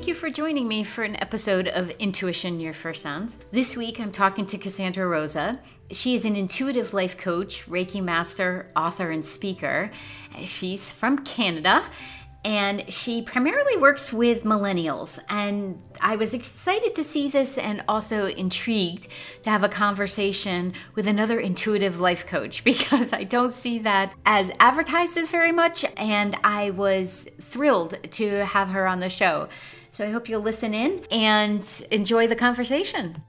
thank you for joining me for an episode of Intuition Your First Sense. This week I'm talking to Cassandra Rosa. She is an intuitive life coach, Reiki master, author, and speaker. She's from Canada and she primarily works with millennials. And I was excited to see this and also intrigued to have a conversation with another intuitive life coach because I don't see that as advertised as very much. And I was thrilled to have her on the show. So I hope you'll listen in and enjoy the conversation.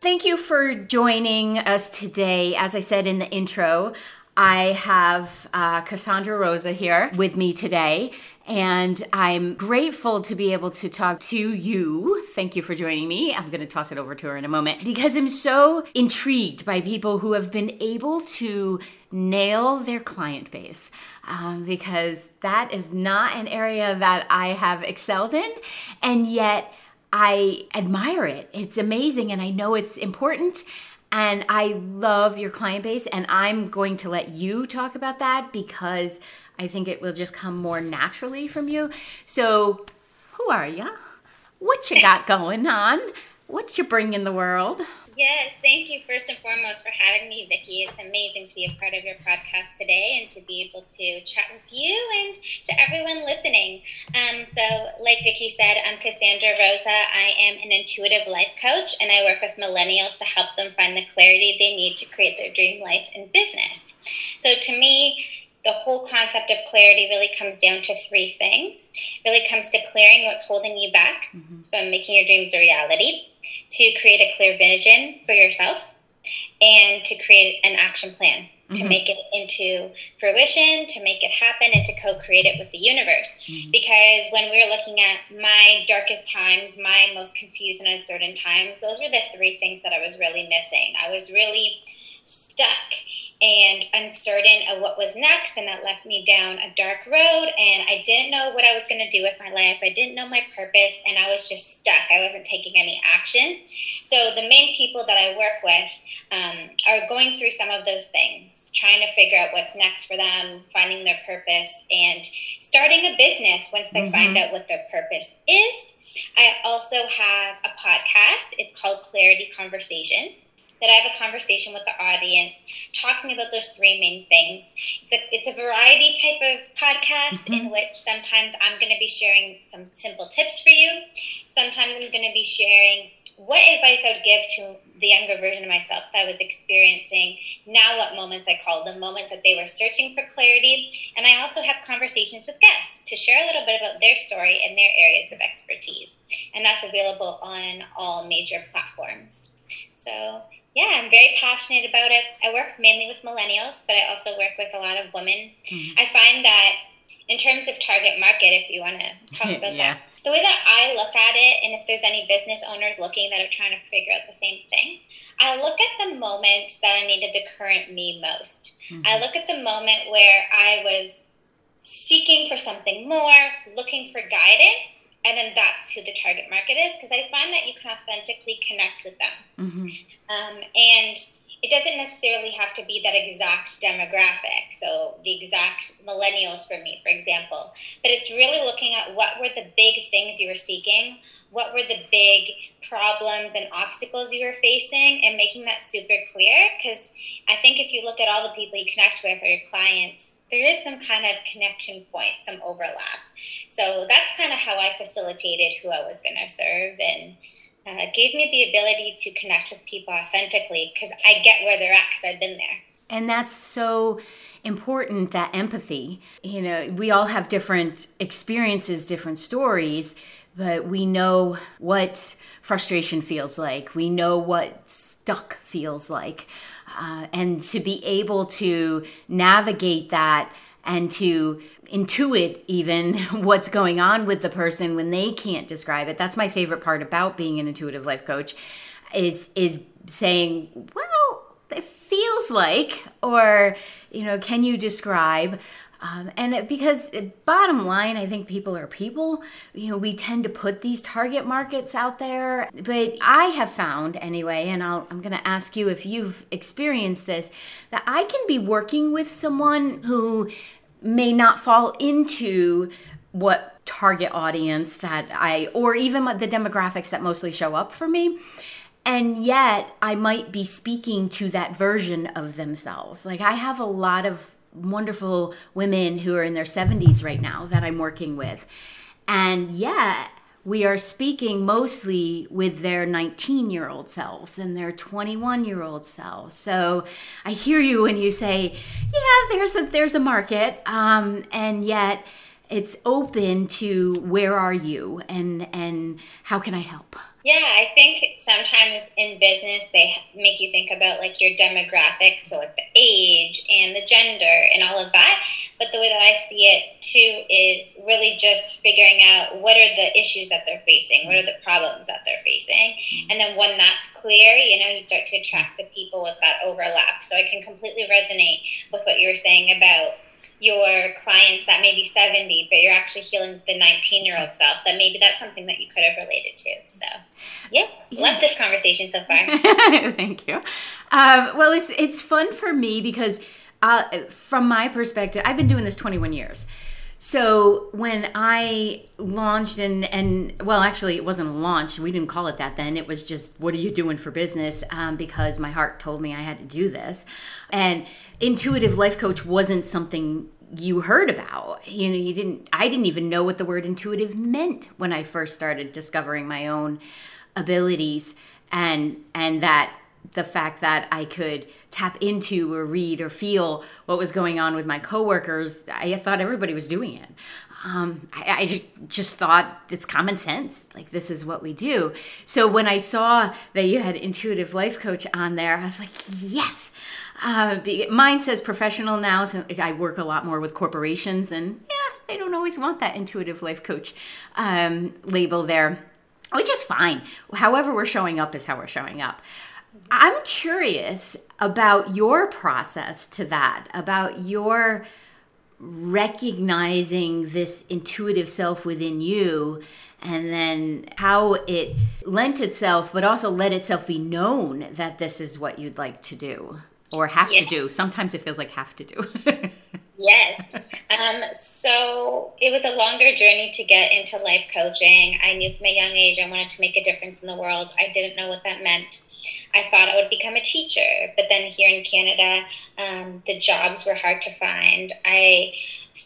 Thank you for joining us today. As I said in the intro, I have uh, Cassandra Rosa here with me today. And I'm grateful to be able to talk to you. Thank you for joining me. I'm going to toss it over to her in a moment because I'm so intrigued by people who have been able to nail their client base um, because that is not an area that I have excelled in. And yet, I admire it. It's amazing and I know it's important. And I love your client base. And I'm going to let you talk about that because I think it will just come more naturally from you. So, who are you? What you got going on? What you bring in the world? Yes, thank you first and foremost for having me, Vicki. It's amazing to be a part of your podcast today and to be able to chat with you and to everyone listening. Um, so, like Vicki said, I'm Cassandra Rosa. I am an intuitive life coach and I work with millennials to help them find the clarity they need to create their dream life and business. So, to me, the whole concept of clarity really comes down to three things. It really comes to clearing what's holding you back mm-hmm. from making your dreams a reality, to create a clear vision for yourself, and to create an action plan to mm-hmm. make it into fruition, to make it happen, and to co create it with the universe. Mm-hmm. Because when we we're looking at my darkest times, my most confused and uncertain times, those were the three things that I was really missing. I was really stuck and uncertain of what was next and that left me down a dark road and i didn't know what i was going to do with my life. I didn't know my purpose and i was just stuck. I wasn't taking any action. So the main people that i work with um, are going through some of those things trying to figure out what's next for them finding their purpose and starting a business once they mm-hmm. find out what their purpose is. I also have a podcast. It's called clarity conversations that I have a conversation with the audience talking about those three main things. It's a it's a variety type of podcast mm-hmm. in which sometimes I'm going to be sharing some simple tips for you. Sometimes I'm going to be sharing what advice I would give to the younger version of myself that I was experiencing now what moments I call the moments that they were searching for clarity. And I also have conversations with guests to share a little bit about their story and their areas of expertise. And that's available on all major platforms. So yeah, I'm very passionate about it. I work mainly with millennials, but I also work with a lot of women. Mm-hmm. I find that in terms of target market, if you want to talk about yeah. that, the way that I look at it, and if there's any business owners looking that are trying to figure out the same thing, I look at the moment that I needed the current me most. Mm-hmm. I look at the moment where I was seeking for something more, looking for guidance, and then that's who the target market is because I find that you can authentically connect with them. Mm-hmm. Um, and it doesn't necessarily have to be that exact demographic. So the exact millennials for me, for example. But it's really looking at what were the big things you were seeking, what were the big problems and obstacles you were facing, and making that super clear. Because I think if you look at all the people you connect with or your clients, there is some kind of connection point, some overlap. So that's kind of how I facilitated who I was going to serve and uh, gave me the ability to connect with people authentically because I get where they're at because I've been there. And that's so important that empathy. You know, we all have different experiences, different stories, but we know what frustration feels like. We know what stuck feels like. Uh, and to be able to navigate that and to intuit even what's going on with the person when they can't describe it that's my favorite part about being an intuitive life coach is is saying well it feels like or you know can you describe um, and because bottom line i think people are people you know we tend to put these target markets out there but i have found anyway and i i'm going to ask you if you've experienced this that i can be working with someone who may not fall into what target audience that I, or even the demographics that mostly show up for me. And yet, I might be speaking to that version of themselves. Like, I have a lot of wonderful women who are in their 70s right now that I'm working with. And yet, we are speaking mostly with their 19 year old selves and their 21 year old selves. So I hear you when you say, yeah, there's a, there's a market. Um, and yet it's open to where are you and, and how can I help? Yeah, I think sometimes in business they make you think about like your demographics, so like the age and the gender and all of that. But the way that I see it too is really just figuring out what are the issues that they're facing, what are the problems that they're facing. And then when that's clear, you know, you start to attract the people with that overlap. So I can completely resonate with what you were saying about your clients that may be 70 but you're actually healing the 19 year old self that maybe that's something that you could have related to. So yeah, yeah. love this conversation so far. Thank you. Um, well it's it's fun for me because uh, from my perspective i've been doing this 21 years so when I launched and and well, actually, it wasn't a launch. We didn't call it that then. It was just, what are you doing for business? Um, because my heart told me I had to do this, and intuitive life coach wasn't something you heard about. You know, you didn't. I didn't even know what the word intuitive meant when I first started discovering my own abilities and and that the fact that I could tap into or read or feel what was going on with my coworkers, I thought everybody was doing it. Um, I, I, just thought it's common sense. Like this is what we do. So when I saw that you had intuitive life coach on there, I was like, yes. Uh, mine says professional now, so I work a lot more with corporations, and yeah, they don't always want that intuitive life coach um, label there, which is fine. However, we're showing up is how we're showing up. I'm curious about your process to that, about your recognizing this intuitive self within you and then how it lent itself, but also let itself be known that this is what you'd like to do or have yeah. to do. Sometimes it feels like have to do. yes. Um, so it was a longer journey to get into life coaching. I knew from a young age I wanted to make a difference in the world. I didn't know what that meant. I thought I would become a teacher, but then here in Canada, um, the jobs were hard to find. I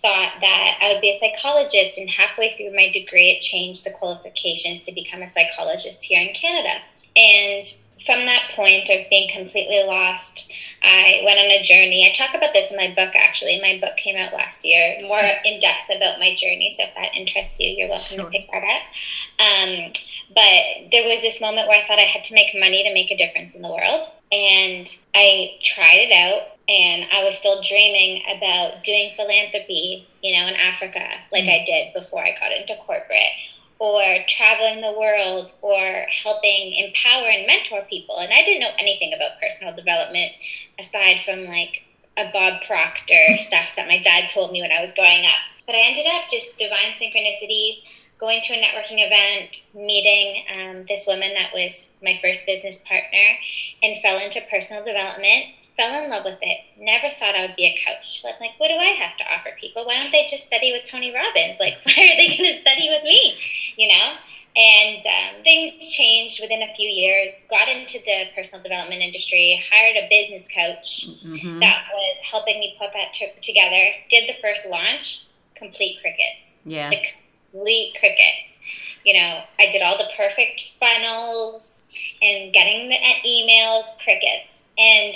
thought that I would be a psychologist, and halfway through my degree, it changed the qualifications to become a psychologist here in Canada. And from that point of being completely lost, I went on a journey. I talk about this in my book, actually. My book came out last year, more in depth about my journey. So if that interests you, you're welcome sure. to pick that up. Um, but there was this moment where I thought I had to make money to make a difference in the world. And I tried it out and I was still dreaming about doing philanthropy, you know, in Africa, like mm. I did before I got into corporate, or traveling the world, or helping empower and mentor people. And I didn't know anything about personal development aside from like a Bob Proctor stuff that my dad told me when I was growing up. But I ended up just divine synchronicity going to a networking event, meeting um, this woman that was my first business partner, and fell into personal development. Fell in love with it. Never thought I would be a coach. I'm like, what do I have to offer people? Why don't they just study with Tony Robbins? Like, why are they going to study with me? You know. And um, things changed within a few years. Got into the personal development industry. Hired a business coach mm-hmm. that was helping me put that t- together. Did the first launch. Complete crickets. Yeah. Complete crickets. You know, I did all the perfect funnels and getting the emails, crickets. And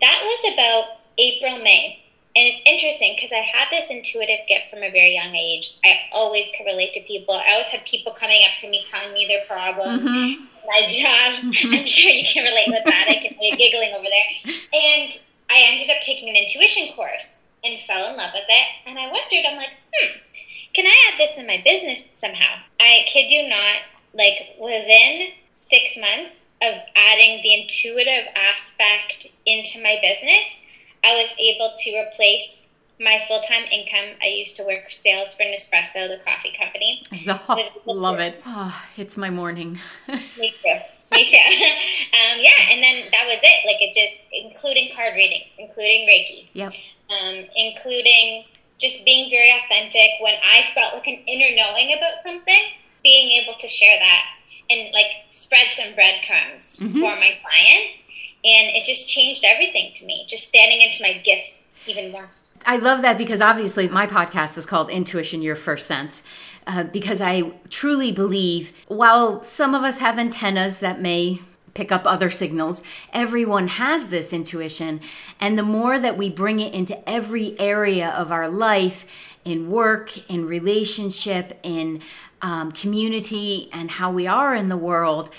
that was about April, May. And it's interesting because I had this intuitive gift from a very young age. I always could relate to people. I always had people coming up to me telling me their problems, mm-hmm. my jobs. Mm-hmm. I'm sure you can relate with that. I can be giggling over there. And I ended up taking an intuition course and fell in love with it. And I wondered, I'm like, hmm, can I add this in my business somehow? I kid you not, like within six months of adding the intuitive aspect into my business, I was able to replace my full time income. I used to work sales for Nespresso, the coffee company. Oh, love to, it. Oh, it's my morning. me too. Me too. um, yeah, and then that was it. Like it just, including card readings, including Reiki. Yep. Um, including just being very authentic when I felt like an inner knowing about something, being able to share that and like spread some breadcrumbs mm-hmm. for my clients. And it just changed everything to me, just standing into my gifts even more. I love that because obviously my podcast is called Intuition Your First Sense. Uh, because I truly believe while some of us have antennas that may pick up other signals, everyone has this intuition. And the more that we bring it into every area of our life, in work, in relationship, in um, community, and how we are in the world,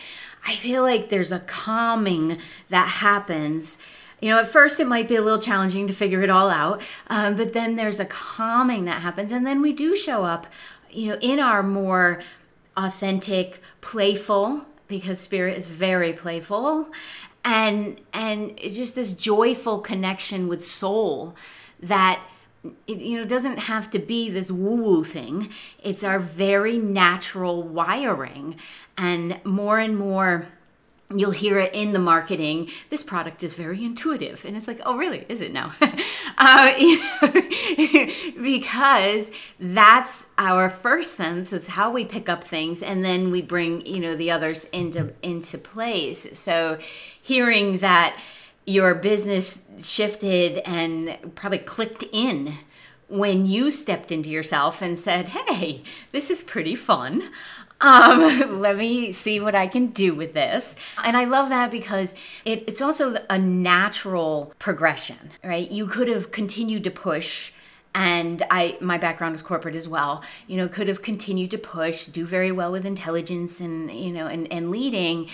I feel like there's a calming that happens. You know, at first it might be a little challenging to figure it all out, um, but then there's a calming that happens, and then we do show up, you know, in our more authentic, playful, because spirit is very playful, and and it's just this joyful connection with soul that it, you know doesn't have to be this woo woo thing. It's our very natural wiring, and more and more you'll hear it in the marketing. This product is very intuitive. And it's like oh really? Is it now? Uh, you know, because that's our first sense. It's how we pick up things and then we bring you know the others into into place. So hearing that your business shifted and probably clicked in when you stepped into yourself and said, Hey, this is pretty fun. Um, let me see what I can do with this. And I love that because it, it's also a natural progression, right? You could have continued to push and I my background is corporate as well. You know, could have continued to push, do very well with intelligence and you know and, and leading,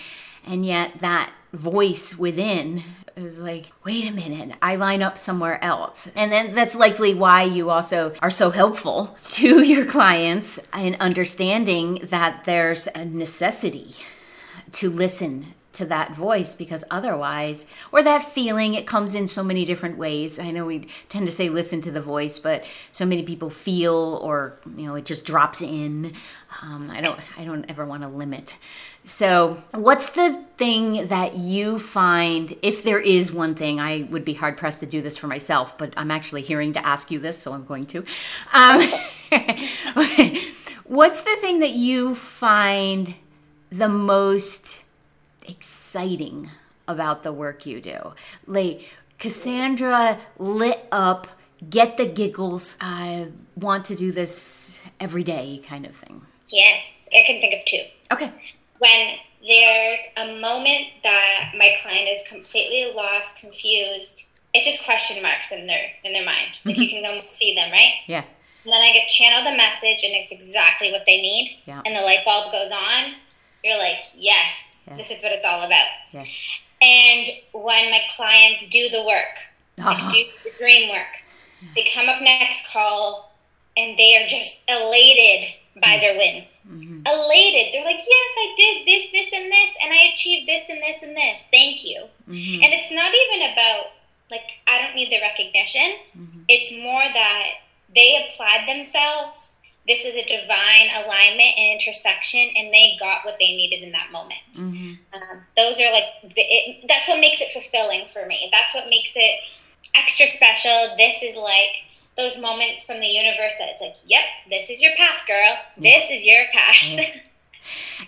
and yet that voice within is like, wait a minute, I line up somewhere else. And then that's likely why you also are so helpful to your clients in understanding that there's a necessity to listen to that voice because otherwise or that feeling it comes in so many different ways. I know we tend to say listen to the voice but so many people feel or you know it just drops in. Um, i don't i don't ever want to limit. So, what's the thing that you find, if there is one thing, I would be hard pressed to do this for myself, but I'm actually hearing to ask you this, so I'm going to. Um, what's the thing that you find the most exciting about the work you do? Like, Cassandra lit up, get the giggles, I want to do this every day kind of thing. Yes, I can think of two. Okay when there's a moment that my client is completely lost, confused, it's just question marks in their in their mind. Mm-hmm. Like you can almost see them, right? Yeah. And then I get channeled a message and it's exactly what they need. Yeah. And the light bulb goes on. You're like, yes, yeah. this is what it's all about. Yeah. And when my clients do the work, uh-huh. do the dream work, they come up next call and they are just elated by mm-hmm. their wins. Mm-hmm. Elated. They're like, yes, I did this, this, and this, and I achieved this and this and this. Thank you. Mm-hmm. And it's not even about, like, I don't need the recognition. Mm-hmm. It's more that they applied themselves. This was a divine alignment and intersection, and they got what they needed in that moment. Mm-hmm. Um, those are like, it, that's what makes it fulfilling for me. That's what makes it extra special. This is like, those moments from the universe that it's like, yep, this is your path, girl. This is your path.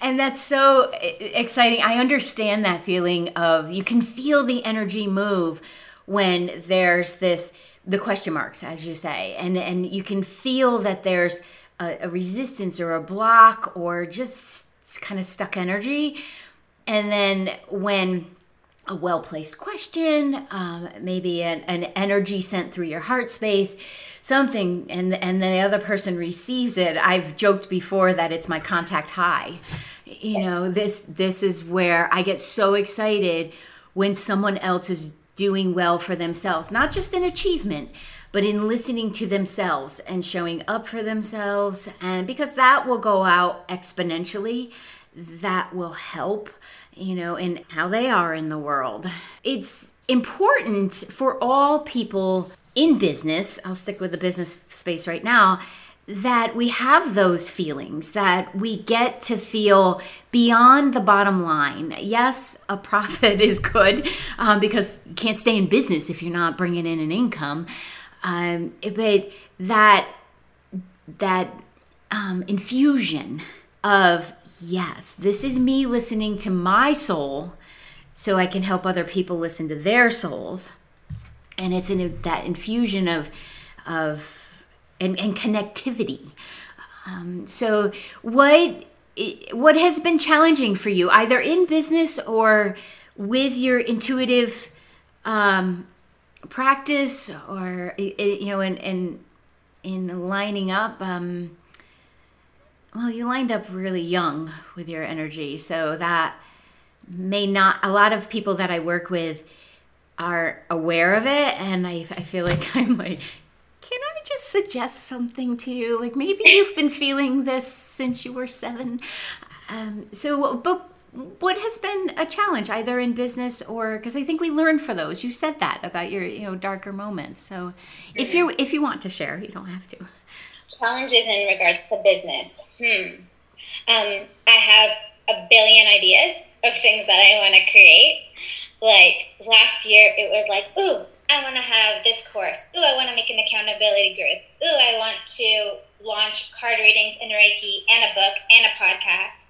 and that's so exciting. I understand that feeling of you can feel the energy move when there's this the question marks as you say and and you can feel that there's a, a resistance or a block or just kind of stuck energy and then when a well placed question, um, maybe an, an energy sent through your heart space, something, and and the other person receives it. I've joked before that it's my contact high. You know, this this is where I get so excited when someone else is doing well for themselves, not just an achievement, but in listening to themselves and showing up for themselves, and because that will go out exponentially, that will help you know, in how they are in the world. It's important for all people in business, I'll stick with the business space right now, that we have those feelings, that we get to feel beyond the bottom line. Yes, a profit is good um, because you can't stay in business if you're not bringing in an income. Um, but that that um, infusion of yes, this is me listening to my soul, so I can help other people listen to their souls, and it's in that infusion of of and, and connectivity. Um, so what what has been challenging for you, either in business or with your intuitive um, practice, or you know, in in, in lining up? Um, well, you lined up really young with your energy, so that may not. A lot of people that I work with are aware of it, and I, I feel like I'm like can I just suggest something to you? Like maybe you've been feeling this since you were seven. Um, so, but what has been a challenge either in business or because I think we learned for those. You said that about your you know darker moments. So, if you if you want to share, you don't have to. Challenges in regards to business. Hmm. Um, I have a billion ideas of things that I want to create. Like last year, it was like, ooh, I want to have this course. Ooh, I want to make an accountability group. Ooh, I want to launch card readings and Reiki and a book and a podcast.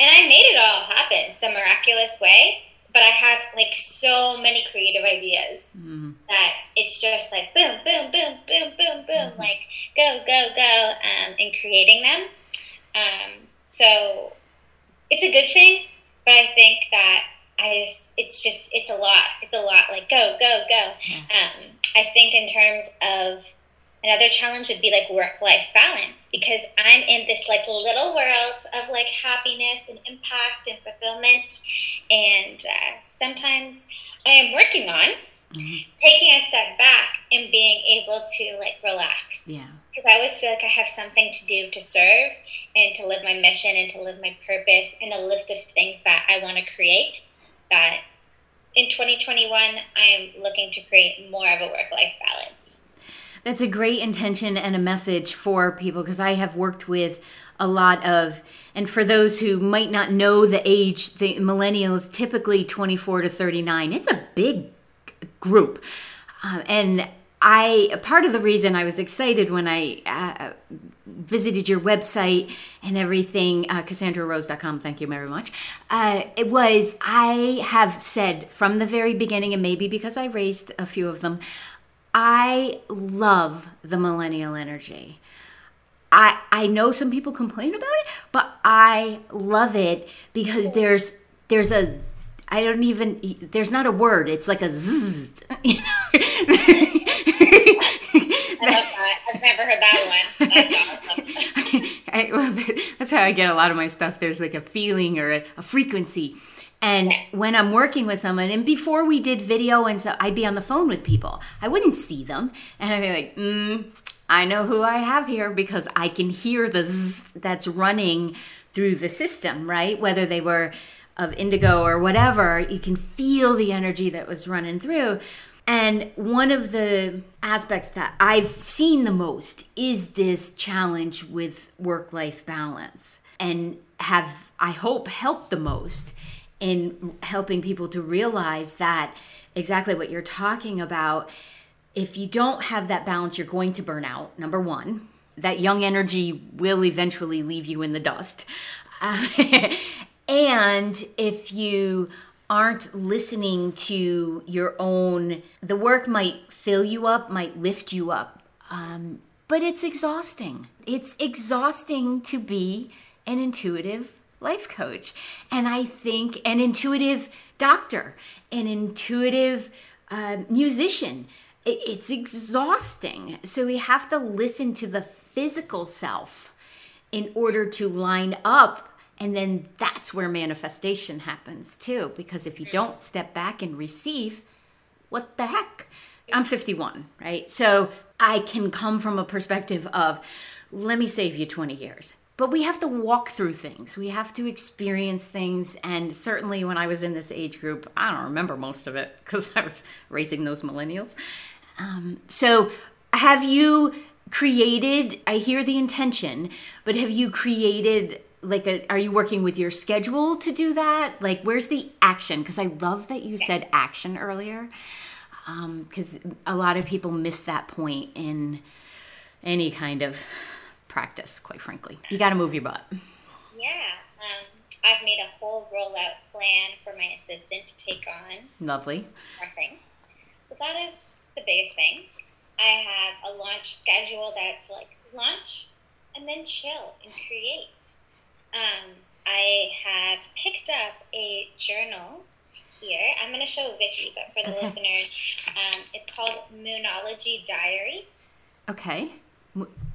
And I made it all happen some miraculous way. But I have like so many creative ideas mm. that it's just like boom, boom, boom, boom, boom, boom, mm-hmm. like go, go, go, um, in creating them. Um, so it's a good thing, but I think that I just, it's just, it's a lot. It's a lot. Like go, go, go. Um, I think in terms of another challenge would be like work life balance because I'm in this like little world of like happiness and impact and fulfillment, and uh, sometimes I am working on mm-hmm. taking a step back and being able to like relax. Yeah. Because I always feel like I have something to do to serve and to live my mission and to live my purpose and a list of things that I want to create that in 2021, I am looking to create more of a work life balance. That's a great intention and a message for people because I have worked with a lot of, and for those who might not know the age, the millennials typically 24 to 39, it's a big group. Uh, and I part of the reason I was excited when I uh, visited your website and everything, uh, CassandraRosa.com. Thank you very much. Uh, it was I have said from the very beginning, and maybe because I raised a few of them, I love the millennial energy. I I know some people complain about it, but I love it because there's there's a I don't even there's not a word. It's like a zzz. You know? I. I've never heard that one. That's awesome. I, well, that's how I get a lot of my stuff. There's like a feeling or a, a frequency. And when I'm working with someone, and before we did video, and so I'd be on the phone with people, I wouldn't see them, and I'd be like, mm, I know who I have here because I can hear the zzz that's running through the system, right? Whether they were of indigo or whatever, you can feel the energy that was running through. And one of the aspects that I've seen the most is this challenge with work life balance and have, I hope, helped the most in helping people to realize that exactly what you're talking about. If you don't have that balance, you're going to burn out, number one. That young energy will eventually leave you in the dust. Uh, and if you aren't listening to your own, the work might fill you up, might lift you up, um, but it's exhausting. It's exhausting to be an intuitive life coach. And I think an intuitive doctor, an intuitive uh, musician. It's exhausting. So we have to listen to the physical self in order to line up and then that's where manifestation happens too, because if you don't step back and receive, what the heck? I'm 51, right? So I can come from a perspective of, let me save you 20 years. But we have to walk through things. We have to experience things. And certainly when I was in this age group, I don't remember most of it because I was raising those millennials. Um, so have you created, I hear the intention, but have you created like a, are you working with your schedule to do that like where's the action because i love that you said action earlier because um, a lot of people miss that point in any kind of practice, quite frankly. You got to move your butt. Yeah. Um, I've made a whole rollout plan for my assistant to take on. Lovely. More things. So that is the biggest thing. I have a launch schedule that's like launch and then chill and create. Um, I have picked up a journal here. I'm going to show Vicky, but for the okay. listeners, um, it's called Moonology Diary. Okay.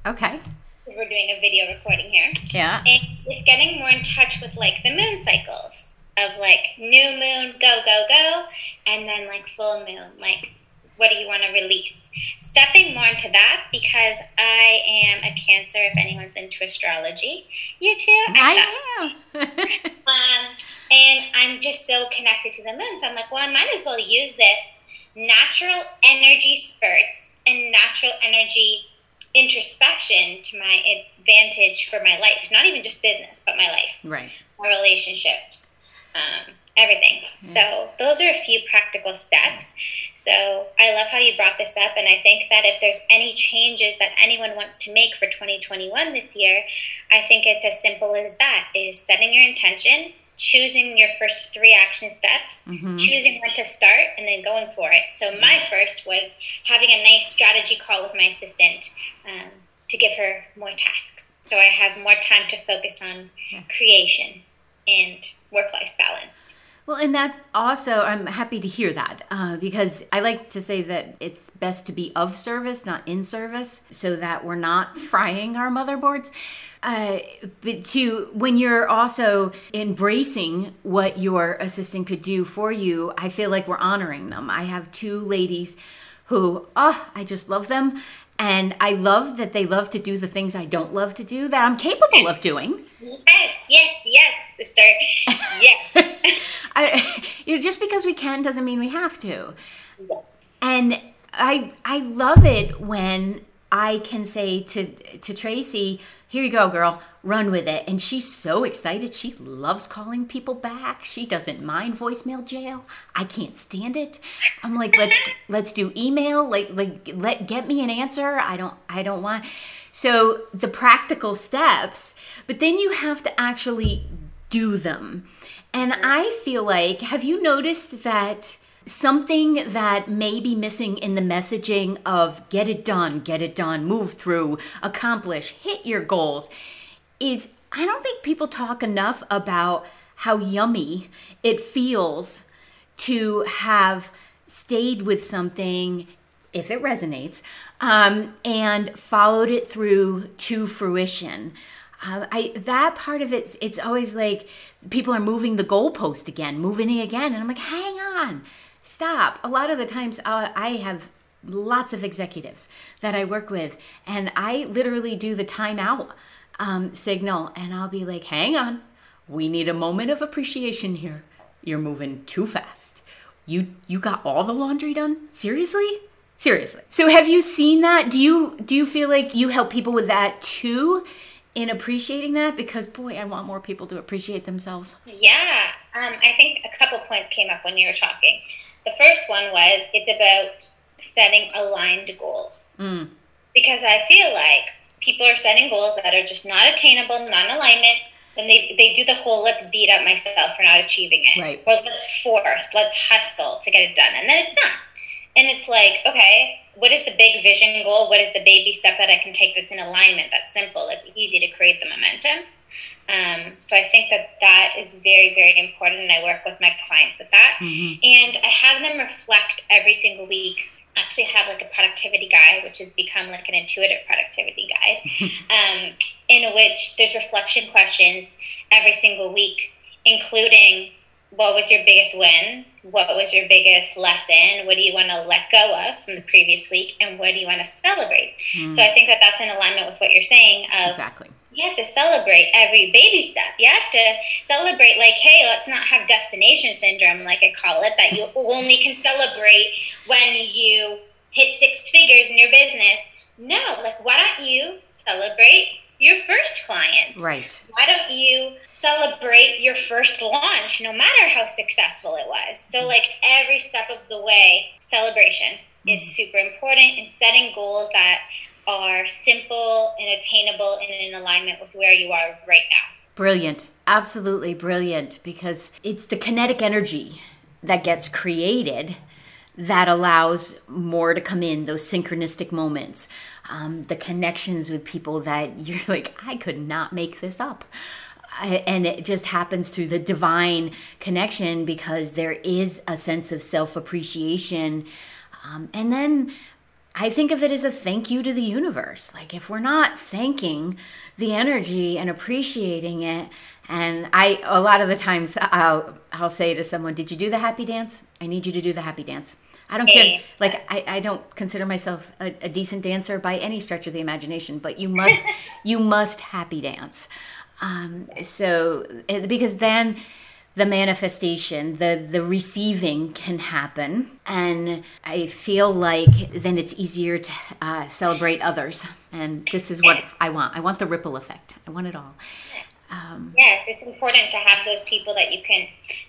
Okay. We're doing a video recording here. Yeah. And it's getting more in touch with like the moon cycles of like new moon, go, go, go, and then like full moon, like what do you want to release? Stepping more into that because I am a Cancer. If anyone's into astrology, you too. I, I am. um, and I'm just so connected to the moon, so I'm like, well, I might as well use this natural energy spurts and natural energy introspection to my advantage for my life. Not even just business, but my life. Right. My relationships. Um, everything. So those are a few practical steps. So I love how you brought this up, and I think that if there's any changes that anyone wants to make for 2021 this year, I think it's as simple as that: is setting your intention, choosing your first three action steps, mm-hmm. choosing when to start, and then going for it. So my first was having a nice strategy call with my assistant um, to give her more tasks, so I have more time to focus on yeah. creation and work-life balance. Well, and that also, I'm happy to hear that uh, because I like to say that it's best to be of service, not in service, so that we're not frying our motherboards. Uh, but to when you're also embracing what your assistant could do for you, I feel like we're honoring them. I have two ladies who, oh, I just love them. And I love that they love to do the things I don't love to do that I'm capable of doing. Yes, yes, yes, sister. Yes. I, you know, just because we can doesn't mean we have to. Yes. And I I love it when I can say to to Tracy, "Here you go, girl. Run with it." And she's so excited. She loves calling people back. She doesn't mind voicemail jail. I can't stand it. I'm like, "Let's let's do email. Like like let get me an answer. I don't I don't want." So the practical steps, but then you have to actually do them. And I feel like, have you noticed that something that may be missing in the messaging of get it done, get it done, move through, accomplish, hit your goals is I don't think people talk enough about how yummy it feels to have stayed with something if it resonates um, and followed it through to fruition. Uh, I that part of it, it's always like people are moving the goalpost again, moving it again, and I'm like, hang on, stop. A lot of the times, uh, I have lots of executives that I work with, and I literally do the timeout um, signal, and I'll be like, hang on, we need a moment of appreciation here. You're moving too fast. You you got all the laundry done? Seriously? Seriously. So have you seen that? Do you do you feel like you help people with that too? in appreciating that because boy i want more people to appreciate themselves yeah um, i think a couple points came up when you were talking the first one was it's about setting aligned goals mm. because i feel like people are setting goals that are just not attainable non-alignment then they, they do the whole let's beat up myself for not achieving it right. or let's force let's hustle to get it done and then it's not and it's like okay what is the big vision goal? What is the baby step that I can take that's in alignment, that's simple, that's easy to create the momentum? Um, so I think that that is very, very important, and I work with my clients with that. Mm-hmm. And I have them reflect every single week. I actually have like a productivity guide, which has become like an intuitive productivity guide, um, in which there's reflection questions every single week, including what was your biggest win? What was your biggest lesson? What do you want to let go of from the previous week? And what do you want to celebrate? Mm. So I think that that's in alignment with what you're saying. Of, exactly. You have to celebrate every baby step. You have to celebrate, like, hey, let's not have destination syndrome, like I call it, that you only can celebrate when you hit six figures in your business. No, like, why don't you celebrate your first client. Right. Why don't you celebrate your first launch, no matter how successful it was? So, mm-hmm. like every step of the way, celebration mm-hmm. is super important and setting goals that are simple and attainable and in alignment with where you are right now. Brilliant. Absolutely brilliant because it's the kinetic energy that gets created that allows more to come in, those synchronistic moments, um, the connections with people that you're like, I could not make this up. I, and it just happens through the divine connection because there is a sense of self appreciation. Um, and then I think of it as a thank you to the universe. Like, if we're not thanking the energy and appreciating it, and I, a lot of the times, I'll, I'll say to someone, Did you do the happy dance? I need you to do the happy dance. I don't care. Like I, I don't consider myself a, a, decent dancer by any stretch of the imagination, but you must you must happy dance. Um, so because then the manifestation, the the receiving can happen, and I feel like then it's easier to uh, celebrate others. And this is what I want. I want the ripple effect. I want it all. Um, yes, it's important to have those people that you can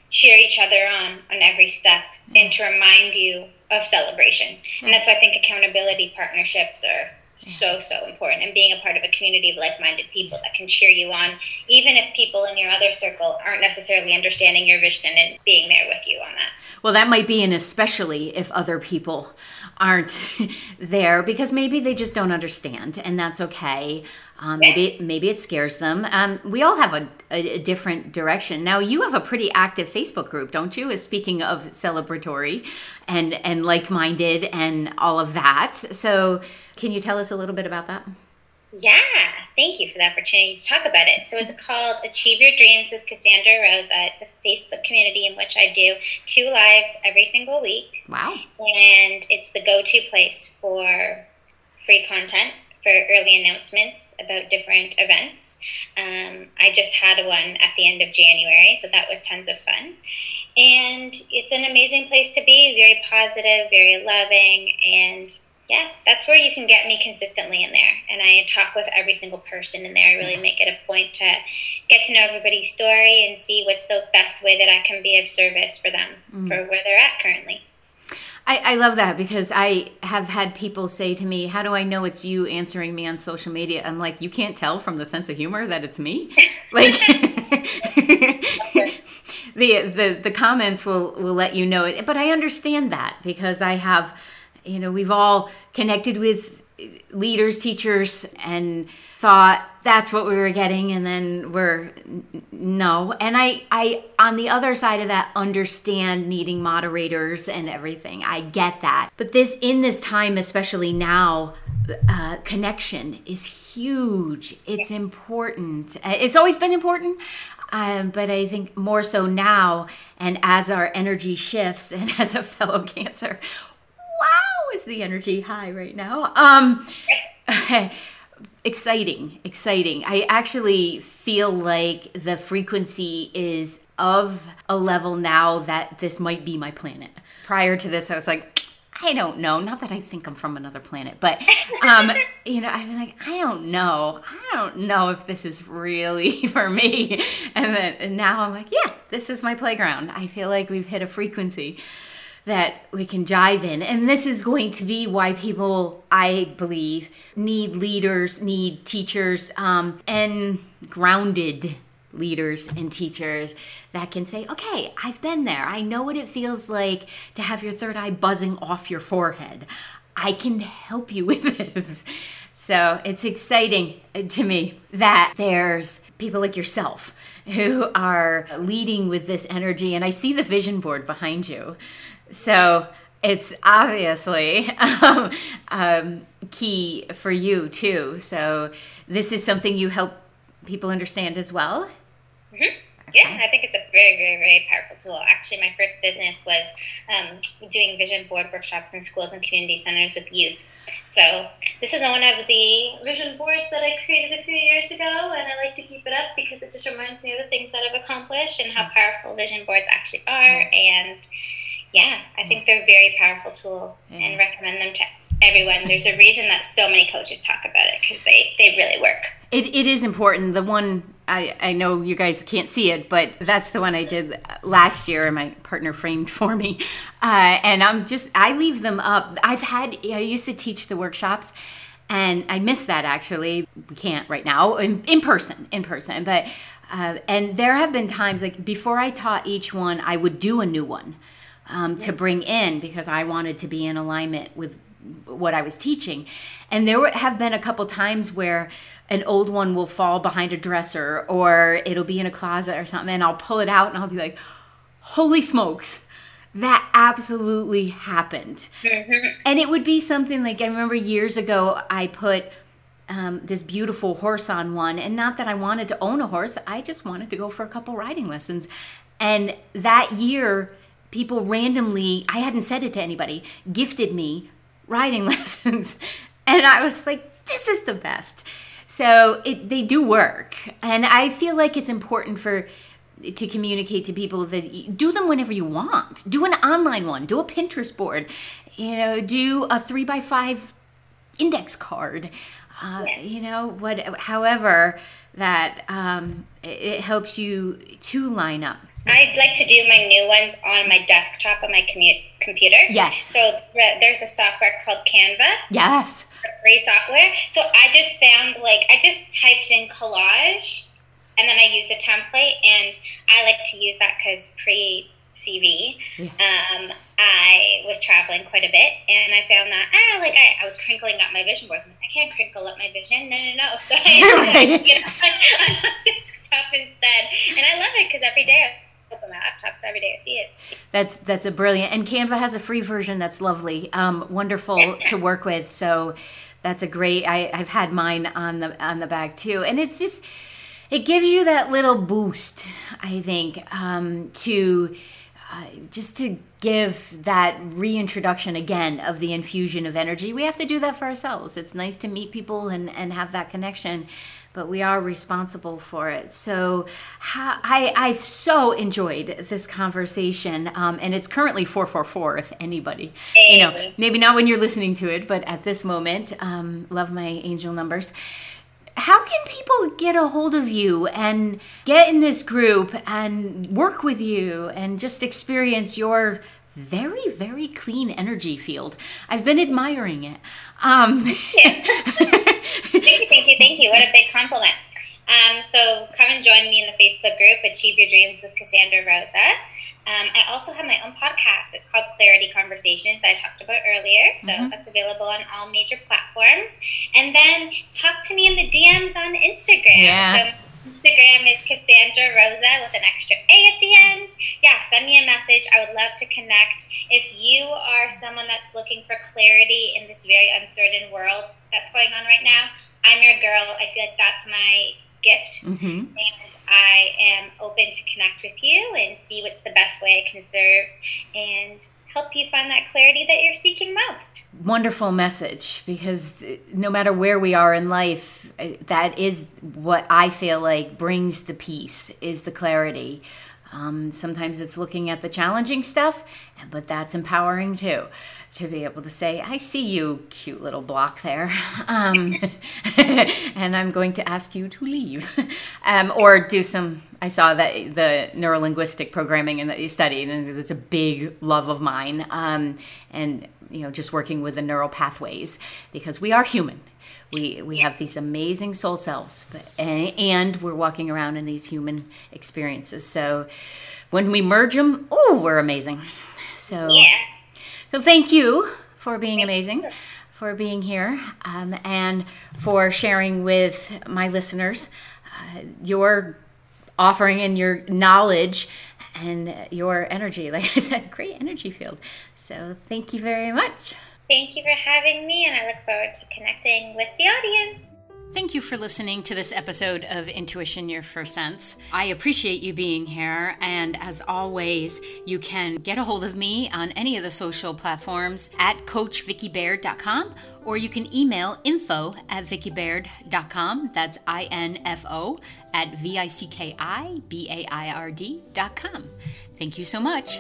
cheer each other on on every step and to remind you of celebration. And that's why I think accountability partnerships are so so important and being a part of a community of like-minded people that can cheer you on even if people in your other circle aren't necessarily understanding your vision and being there with you on that well that might be an especially if other people aren't there because maybe they just don't understand and that's okay um, maybe maybe it scares them. Um, we all have a, a, a, different direction. Now you have a pretty active Facebook group, don't you? As speaking of celebratory and and like minded and all of that. So can you tell us a little bit about that? Yeah, thank you for the opportunity to talk about it. So it's called Achieve Your Dreams with Cassandra Rosa. It's a Facebook community in which I do two lives every single week. Wow. And it's the go to place for free content for early announcements about different events. Um, I just had one at the end of January, so that was tons of fun. And it's an amazing place to be, very positive, very loving, and yeah, that's where you can get me consistently in there. And I talk with every single person in there. I really make it a point to get to know everybody's story and see what's the best way that I can be of service for them mm. for where they're at currently. I, I love that because I have had people say to me, How do I know it's you answering me on social media? I'm like, You can't tell from the sense of humor that it's me? like, the, the, the comments will, will let you know it. But I understand that because I have, you know, we've all connected with leaders, teachers, and thought that's what we were getting and then we're no. And i i on the other side of that understand needing moderators and everything. I get that. But this in this time especially now uh, connection is huge. It's important. It's always been important um, but i think more so now and as our energy shifts and as a fellow cancer the energy high right now um exciting, exciting. I actually feel like the frequency is of a level now that this might be my planet. Prior to this, I was like, I don't know. Not that I think I'm from another planet, but um, you know, I'm like, I don't know. I don't know if this is really for me. And then and now I'm like, yeah, this is my playground. I feel like we've hit a frequency that we can jive in. And this is going to be why people, I believe, need leaders, need teachers, um, and grounded leaders and teachers that can say, okay, I've been there. I know what it feels like to have your third eye buzzing off your forehead. I can help you with this. So it's exciting to me that there's people like yourself who are leading with this energy. And I see the vision board behind you. So it's obviously um, um, key for you too. So this is something you help people understand as well. Mm-hmm. Yeah, I think it's a very, very, very powerful tool. Actually, my first business was um, doing vision board workshops in schools and community centers with youth. So this is one of the vision boards that I created a few years ago, and I like to keep it up because it just reminds me of the things that I've accomplished and how powerful vision boards actually are. And yeah, I think they're a very powerful tool yeah. and recommend them to everyone. There's a reason that so many coaches talk about it because they, they really work. It, it is important. The one I, I know you guys can't see it, but that's the one I did last year, and my partner framed for me. Uh, and I'm just I leave them up. I've had I used to teach the workshops, and I miss that actually. We can't right now in, in person, in person, but. Uh, and there have been times like before I taught each one, I would do a new one um, to bring in because I wanted to be in alignment with what I was teaching. And there have been a couple times where an old one will fall behind a dresser or it'll be in a closet or something and I'll pull it out and I'll be like, holy smokes, that absolutely happened. Mm-hmm. And it would be something like I remember years ago, I put um, this beautiful horse on one. And not that I wanted to own a horse, I just wanted to go for a couple riding lessons. And that year, people randomly, I hadn't said it to anybody, gifted me riding lessons. And I was like, this is the best. So it, they do work. And I feel like it's important for to communicate to people that do them whenever you want. Do an online one, do a Pinterest board, you know, do a three by five index card. Uh, yes. You know, what, however, that um, it helps you to line up I like to do my new ones on my desktop on my commu- computer. Yes. So there's a software called Canva. Yes. Great software. So I just found like I just typed in collage, and then I used a template, and I like to use that because pre CV. Yeah. Um, I was traveling quite a bit, and I found that ah, like I, I was crinkling up my vision boards. Like, i can't crinkle up my vision. No, no, no. So I ended up, you know, on desktop instead, and I love it because every day. I, my laptop so every day I see it. That's that's a brilliant and Canva has a free version that's lovely, um, wonderful to work with. So that's a great. I, I've had mine on the on the bag too, and it's just it gives you that little boost. I think um, to. Uh, just to give that reintroduction again of the infusion of energy, we have to do that for ourselves. It's nice to meet people and, and have that connection but we are responsible for it. So I, I've so enjoyed this conversation, um, and it's currently 444 if anybody, you know, maybe not when you're listening to it, but at this moment, um, love my angel numbers. How can people get a hold of you and get in this group and work with you and just experience your very very clean energy field? I've been admiring it. Um, thank you, thank you, thank you. What a big compliment. Um, so come and join me in the Facebook group, Achieve Your Dreams with Cassandra Rosa. Um, I also have my own podcast. It's called Clarity Conversations that I talked about earlier. So mm-hmm. that's available on all major platforms. And then talk to me in the DMs on Instagram. Yeah. So Instagram is Cassandra Rosa with an extra A at the end. Yeah, send me a message. I would love to connect. If you are someone that's looking for clarity in this very uncertain world that's going on right now, I'm your girl. I feel like that's my gift. Mm-hmm. And I am open to connect with you and see what's the best way I can serve and help you find that clarity that you're seeking most. Wonderful message because no matter where we are in life, that is what I feel like brings the peace, is the clarity. Um, sometimes it's looking at the challenging stuff, but that's empowering too to be able to say, I see you, cute little block there. Um, and I'm going to ask you to leave. Um, or do some, I saw that the neurolinguistic programming and that you studied, and it's a big love of mine. Um, and, you know, just working with the neural pathways because we are human. We, we have these amazing soul selves, but, and we're walking around in these human experiences. So when we merge them, oh, we're amazing. So. Yeah so thank you for being amazing, for being here, um, and for sharing with my listeners uh, your offering and your knowledge and your energy. Like I said, great energy field. So thank you very much. Thank you for having me, and I look forward to connecting with the audience. Thank you for listening to this episode of Intuition Your First Sense. I appreciate you being here, and as always, you can get a hold of me on any of the social platforms at CoachVickiBaird.com or you can email info at VickiBaird.com. That's I N F O at V I C K I B A I R D.com. Thank you so much.